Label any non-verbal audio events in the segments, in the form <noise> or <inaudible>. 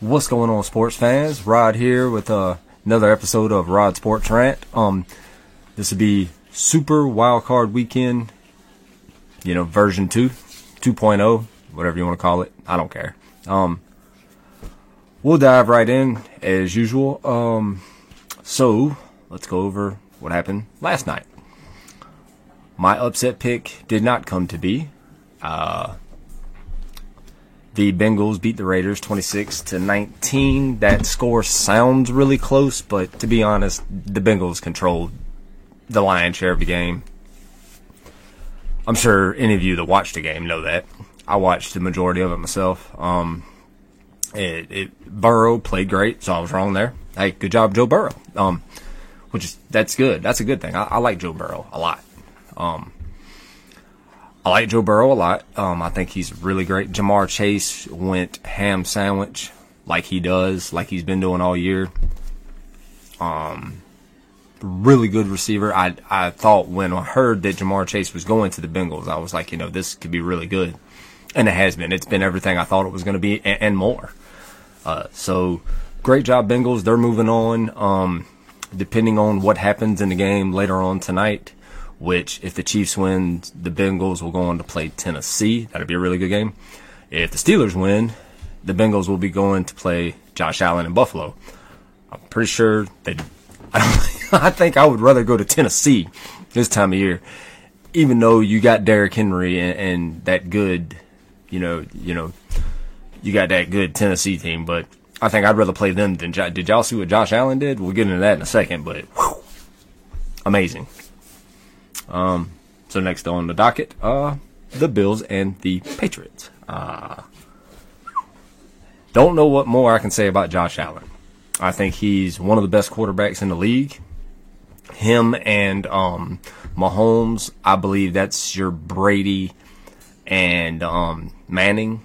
What's going on, sports fans? Rod here with uh, another episode of Rod Sports Rant. Um, this would be Super Wild Card Weekend, you know, version 2, 2.0, whatever you want to call it. I don't care. Um, we'll dive right in as usual. Um, so let's go over what happened last night. My upset pick did not come to be. Uh, the Bengals beat the Raiders 26 to 19. That score sounds really close, but to be honest, the Bengals controlled the lion's share of the game. I'm sure any of you that watched the game know that. I watched the majority of it myself. Um, it, it Burrow played great, so I was wrong there. Hey, good job, Joe Burrow. Um, which is that's good. That's a good thing. I, I like Joe Burrow a lot. Um, I like Joe Burrow a lot. Um, I think he's really great. Ja'Marr Chase went ham sandwich like he does, like he's been doing all year. Um, really good receiver. I I thought when I heard that Ja'Marr Chase was going to the Bengals, I was like, you know, this could be really good, and it has been. It's been everything I thought it was going to be and, and more. Uh, so great job, Bengals. They're moving on. Um, depending on what happens in the game later on tonight, which if the Chiefs win, the Bengals will go on to play Tennessee. That'd be a really good game. If the Steelers win, the Bengals will be going to play Josh Allen in Buffalo. I'm pretty sure they. <laughs> I, don't. I think I would rather go to Tennessee this time of year, even though you got Derrick Henry and, and that good, you know, you know, you got that good Tennessee team. But I think I'd rather play them than. Did y'all see what Josh Allen did? We'll get into that in a second, but whew, amazing. Um, so next on the docket, uh, the Bills and the Patriots. Uh, don't know what more I can say about Josh Allen. I think he's one of the best quarterbacks in the league. Him and um, Mahomes, I believe that's your Brady and um, Manning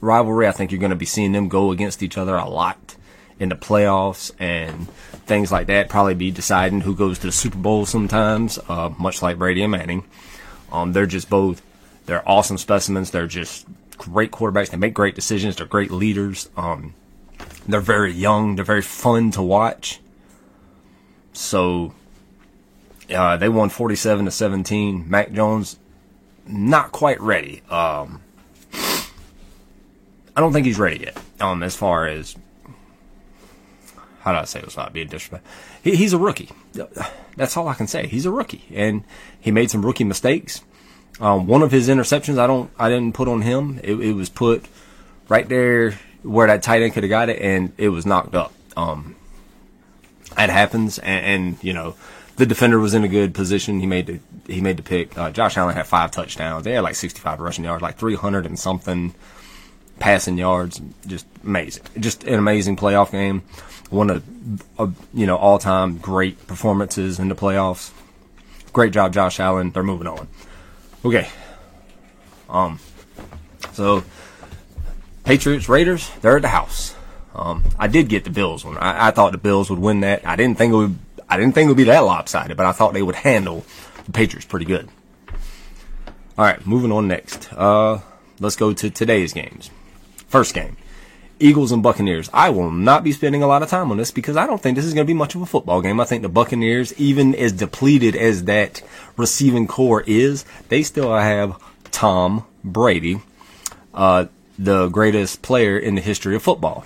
rivalry. I think you're going to be seeing them go against each other a lot in the playoffs and things like that. Probably be deciding who goes to the Super Bowl sometimes, uh, much like Brady and Manning. Um, they're just both, they're awesome specimens. They're just great quarterbacks. They make great decisions. They're great leaders. Um, they're very young. They're very fun to watch. So, uh, they won 47 to 17. Mac Jones, not quite ready. Um, I don't think he's ready yet. Um, as far as how do I say this without being disrespectful? He, he's a rookie. That's all I can say. He's a rookie, and he made some rookie mistakes. Um, one of his interceptions, I don't, I didn't put on him. It, it was put right there where that tight end could have got it, and it was knocked up. Um, that happens, and, and, you know, the defender was in a good position. He made the he made the pick. Uh, Josh Allen had five touchdowns. They had like 65 rushing yards, like 300 and something passing yards. Just amazing. Just an amazing playoff game. One of, of you know all time great performances in the playoffs. Great job, Josh Allen. They're moving on. Okay. Um. So, Patriots Raiders. They're at the house. Um. I did get the Bills one. I, I thought the Bills would win that. I didn't think it would. I didn't think it would be that lopsided, but I thought they would handle the Patriots pretty good. All right, moving on next. Uh, let's go to today's games. First game. Eagles and Buccaneers. I will not be spending a lot of time on this because I don't think this is going to be much of a football game. I think the Buccaneers, even as depleted as that receiving corps is, they still have Tom Brady, uh, the greatest player in the history of football.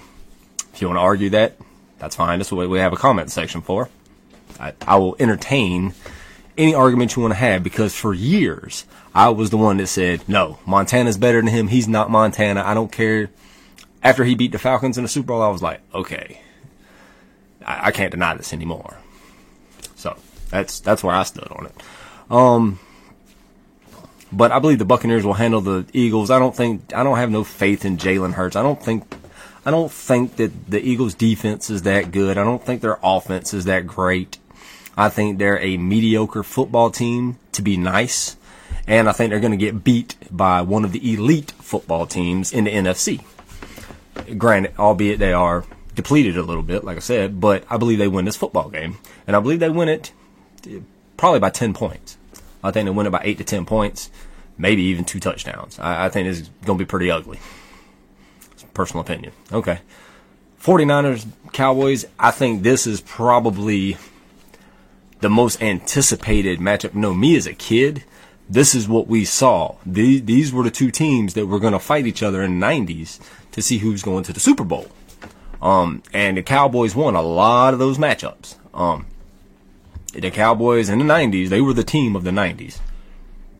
If you want to argue that, that's fine. That's what we have a comment section for. I, I will entertain any argument you want to have because for years I was the one that said, no, Montana's better than him. He's not Montana. I don't care after he beat the Falcons in the Super Bowl, I was like, okay, I, I can't deny this anymore. So that's that's where I stood on it. Um, but I believe the Buccaneers will handle the Eagles. I don't think I don't have no faith in Jalen Hurts. I don't think I don't think that the Eagles defense is that good. I don't think their offense is that great. I think they're a mediocre football team to be nice. And I think they're going to get beat by one of the elite football teams in the NFC. Granted, albeit they are depleted a little bit, like I said, but I believe they win this football game. And I believe they win it eh, probably by 10 points. I think they win it by 8 to 10 points, maybe even two touchdowns. I, I think it's going to be pretty ugly. personal opinion. Okay. 49ers, Cowboys, I think this is probably the most anticipated matchup. No, me as a kid, this is what we saw. These, these were the two teams that were going to fight each other in the 90s to see who's going to the Super Bowl. Um, and the Cowboys won a lot of those matchups. Um, the Cowboys in the 90s, they were the team of the 90s.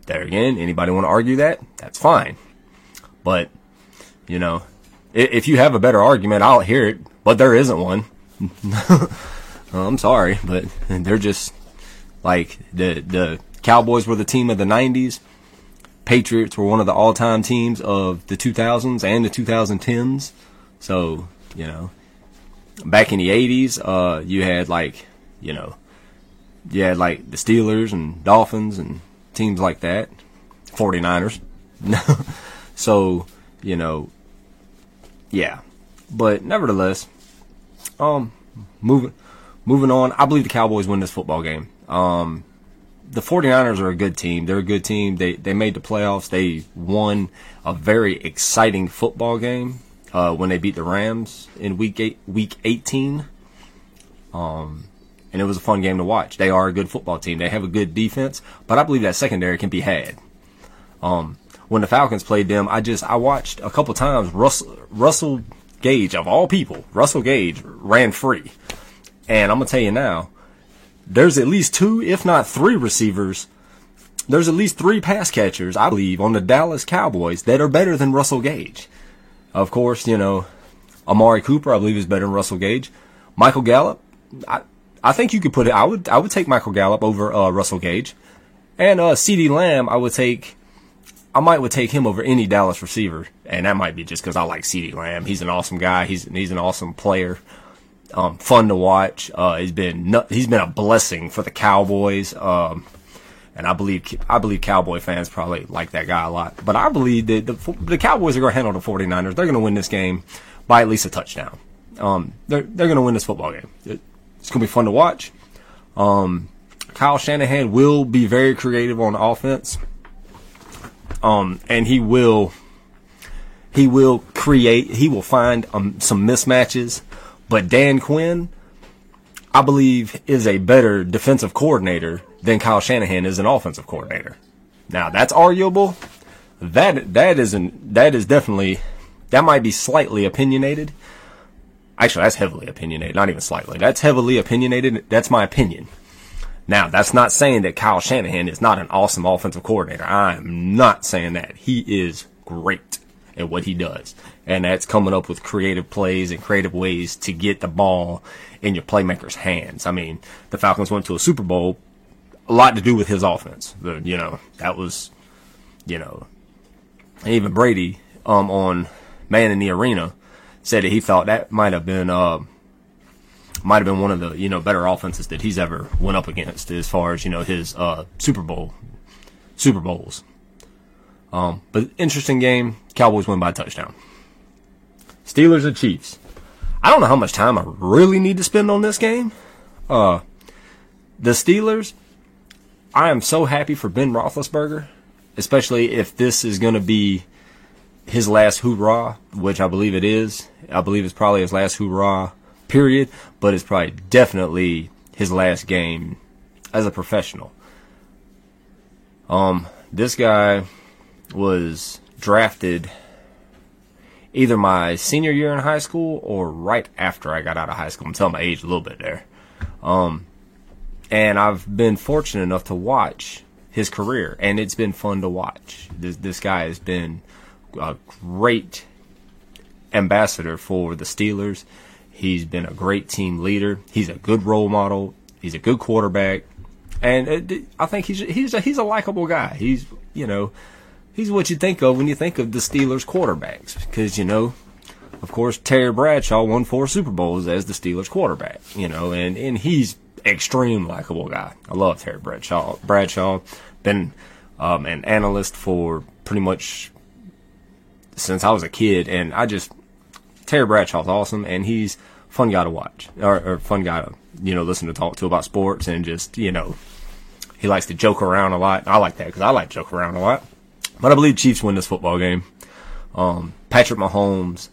There again, anybody want to argue that? That's fine. But, you know, if you have a better argument, I'll hear it, but there isn't one. <laughs> I'm sorry, but they're just like the the Cowboys were the team of the 90s. Patriots were one of the all-time teams of the 2000s and the 2010s. So, you know, back in the 80s, uh, you had like, you know, you had like the Steelers and Dolphins and teams like that. 49ers. <laughs> so, you know, yeah. But nevertheless, um, moving moving on, I believe the Cowboys win this football game. Um, the 49ers are a good team. They're a good team. They they made the playoffs. They won a very exciting football game uh, when they beat the Rams in week eight, week 18. Um, and it was a fun game to watch. They are a good football team. They have a good defense, but I believe that secondary can be had. Um, when the Falcons played them, I just I watched a couple times. Russell Russell Gage of all people, Russell Gage ran free, and I'm gonna tell you now, there's at least two, if not three receivers. There's at least three pass catchers, I believe, on the Dallas Cowboys that are better than Russell Gage. Of course, you know, Amari Cooper, I believe, is better than Russell Gage. Michael Gallup, I, I think you could put it. I would I would take Michael Gallup over uh, Russell Gage, and uh, CeeDee Lamb. I would take I might would take him over any Dallas receiver, and that might be just because I like CeeDee Lamb. He's an awesome guy. He's he's an awesome player. Um, fun to watch. Uh, he's been he's been a blessing for the Cowboys. Um, and I believe I believe Cowboy fans probably like that guy a lot. But I believe that the, the Cowboys are going to handle the 49ers. They're going to win this game by at least a touchdown. Um, they're they're going to win this football game. It, it's going to be fun to watch. Um, Kyle Shanahan will be very creative on offense. Um, and he will, he will create, he will find um, some mismatches. But Dan Quinn, I believe, is a better defensive coordinator than Kyle Shanahan is an offensive coordinator. Now that's arguable. That that isn't that is definitely that might be slightly opinionated. Actually, that's heavily opinionated, not even slightly. That's heavily opinionated. That's my opinion. Now, that's not saying that Kyle Shanahan is not an awesome offensive coordinator. I am not saying that. He is great at what he does. And that's coming up with creative plays and creative ways to get the ball in your playmaker's hands. I mean, the Falcons went to a Super Bowl, a lot to do with his offense. The, you know, that was, you know, even Brady, um, on Man in the Arena said that he thought that might have been, uh, might have been one of the you know better offenses that he's ever went up against as far as you know his uh, Super Bowl Super Bowls. Um, but interesting game. Cowboys win by a touchdown. Steelers and Chiefs. I don't know how much time I really need to spend on this game. Uh, the Steelers. I am so happy for Ben Roethlisberger, especially if this is going to be his last hoorah, which I believe it is. I believe it's probably his last hoorah period, but it's probably definitely his last game as a professional. Um, this guy was drafted either my senior year in high school or right after I got out of high school. I'm telling my age a little bit there. Um, and I've been fortunate enough to watch his career, and it's been fun to watch. This this guy has been a great ambassador for the Steelers. He's been a great team leader. He's a good role model. He's a good quarterback, and it, I think he's he's a, he's a likable guy. He's you know he's what you think of when you think of the Steelers quarterbacks because you know of course Terry Bradshaw won four Super Bowls as the Steelers quarterback. You know, and and he's extreme likable guy. I love Terry Bradshaw. Bradshaw been um, an analyst for pretty much since I was a kid, and I just Terry Bradshaw's awesome, and he's fun guy to watch or, or fun guy to you know listen to talk to about sports and just you know he likes to joke around a lot. I like that because I like to joke around a lot. But I believe Chiefs win this football game. Um, Patrick Mahomes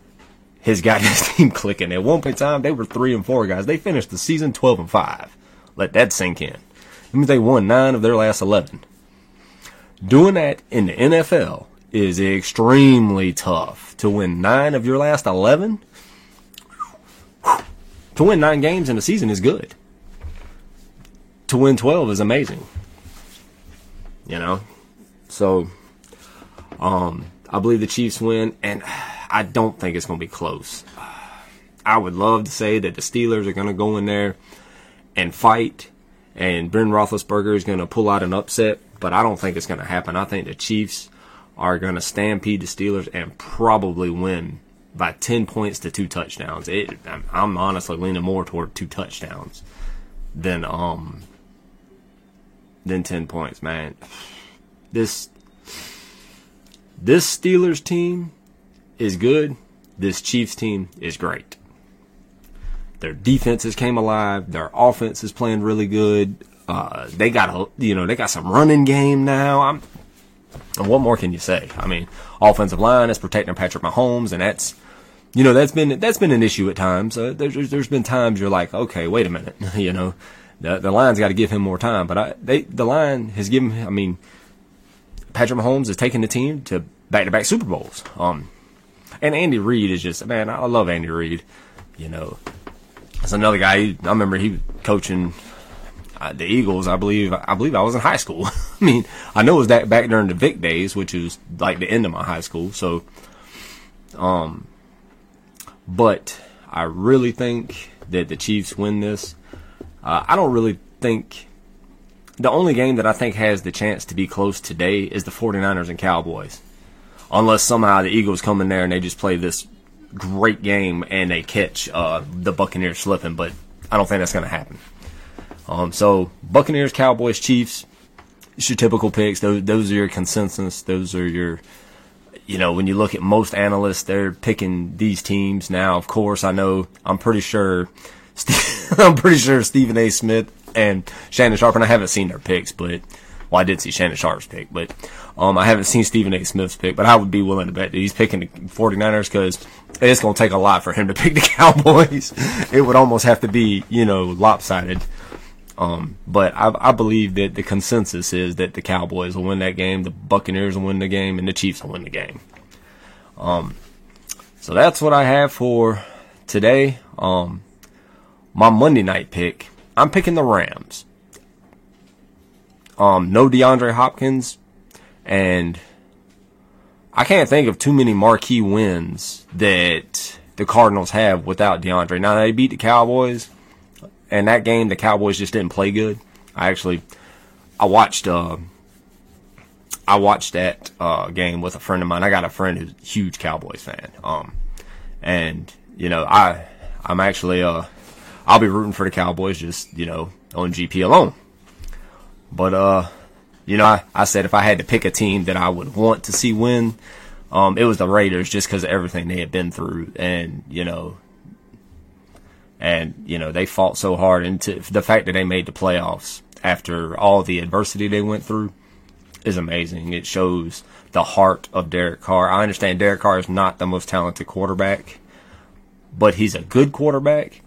his got <laughs> his team clicking. At one point in time, they were three and four guys. They finished the season twelve and five. Let that sink in. That means they won nine of their last eleven. Doing that in the NFL is extremely tough. To win nine of your last eleven, to win nine games in a season is good. To win twelve is amazing. You know, so um, I believe the Chiefs win, and I don't think it's going to be close. I would love to say that the Steelers are going to go in there and fight, and Ben Roethlisberger is going to pull out an upset, but I don't think it's going to happen. I think the Chiefs are going to stampede the Steelers and probably win by 10 points to two touchdowns. It, I'm honestly leaning more toward two touchdowns than um than 10 points, man. This this Steelers team is good. This Chiefs team is great. Their defenses came alive. Their offense is playing really good. Uh, they got a, you know, they got some running game now. I'm, what more can you say? I mean, offensive line is protecting Patrick Mahomes, and that's, you know, that's been that's been an issue at times. Uh, there's there's been times you're like, okay, wait a minute, <laughs> you know, the the line's got to give him more time. But I, they the line has given. I mean, Patrick Mahomes has taken the team to back to back Super Bowls. Um, and Andy Reid is just man, I love Andy Reid. You know, it's another guy. I remember he was coaching uh, the Eagles. I believe I believe I was in high school. <laughs> I mean, I know it was that back during the Vick days, which was like the end of my high school. So, um, but I really think that the Chiefs win this. Uh, I don't really think the only game that I think has the chance to be close today is the 49ers and Cowboys. Unless somehow the Eagles come in there and they just play this great game and they catch uh, the Buccaneers slipping, but I don't think that's going to happen. Um, so Buccaneers, Cowboys, Chiefs, it's your typical picks. Those, those are your consensus. Those are your, you know, when you look at most analysts, they're picking these teams. Now, of course, I know, I'm pretty sure, <laughs> I'm pretty sure Stephen A. Smith and Shannon Sharpe, and I haven't seen their picks, but well, I did see Shannon Sharpe's pick, but um, I haven't seen Stephen A. Smith's pick, but I would be willing to bet that he's picking the 49ers because it's going to take a lot for him to <laughs> pick the Cowboys. it would almost have to be, you know, lopsided. Um, but I, I believe that the consensus is that the Cowboys will win that game, the Buccaneers will win the game, and the Chiefs will win the game. Um, so that's what I have for today. Um, my Monday night pick I'm picking the Rams. Um, no DeAndre Hopkins, and I can't think of too many marquee wins that the Cardinals have without DeAndre. Now they beat the Cowboys, and that game the Cowboys just didn't play good. I actually, I watched, uh, I watched that uh, game with a friend of mine. I got a friend who's a huge Cowboys fan, um, and you know I, I'm actually uh I'll be rooting for the Cowboys just, you know, on GP alone. But, uh, you know, I, I said if I had to pick a team that I would want to see win, um, it was the Raiders just because of everything they had been through. And, you know, and, you know, they fought so hard. And to, the fact that they made the playoffs after all the adversity they went through is amazing. It shows the heart of Derek Carr. I understand Derek Carr is not the most talented quarterback, but he's a good quarterback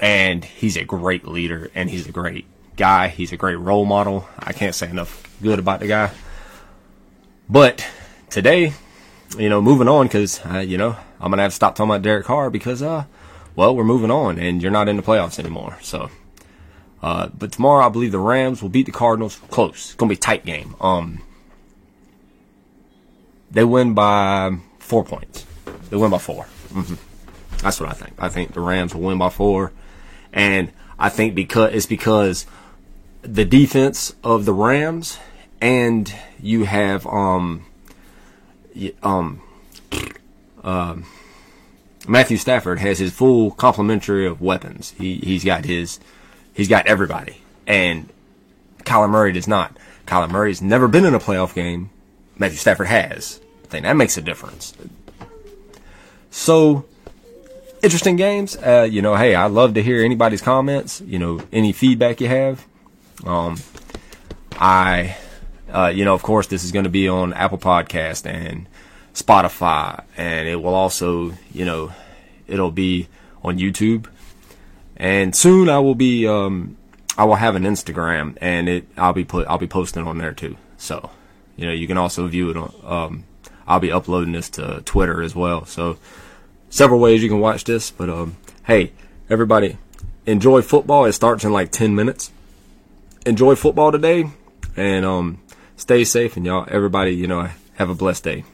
and he's a great leader and he's a great guy. He's a great role model. I can't say enough good about the guy. But today, you know, moving on because uh, you know I'm gonna have to stop talking about Derek Carr because uh, well, we're moving on and you're not in the playoffs anymore. So, uh, but tomorrow I believe the Rams will beat the Cardinals close. It's gonna be a tight game. Um, they win by four points. They win by 4 mm-hmm. That's what I think. I think the Rams will win by four. And I think because it's because the defense of the Rams and you have um um uh, Matthew Stafford has his full complementary of weapons. He he's got his he's got everybody. And Kyler Murray does not. Kyler Murray's never been in a playoff game. Matthew Stafford has. I think that makes a difference. So interesting games. Uh, you know, hey, I love to hear anybody's comments. You know, any feedback you have. Um, I, uh, you know, of course, this is going to be on Apple Podcast and Spotify, and it will also, you know, it'll be on YouTube, and soon I will be um, I will have an Instagram, and it I'll be put I'll be posting on there too. So, you know, you can also view it on. Um, I'll be uploading this to Twitter as well. So, several ways you can watch this. But um, hey, everybody, enjoy football. It starts in like ten minutes. Enjoy football today, and um, stay safe, and y'all, everybody, you know, have a blessed day.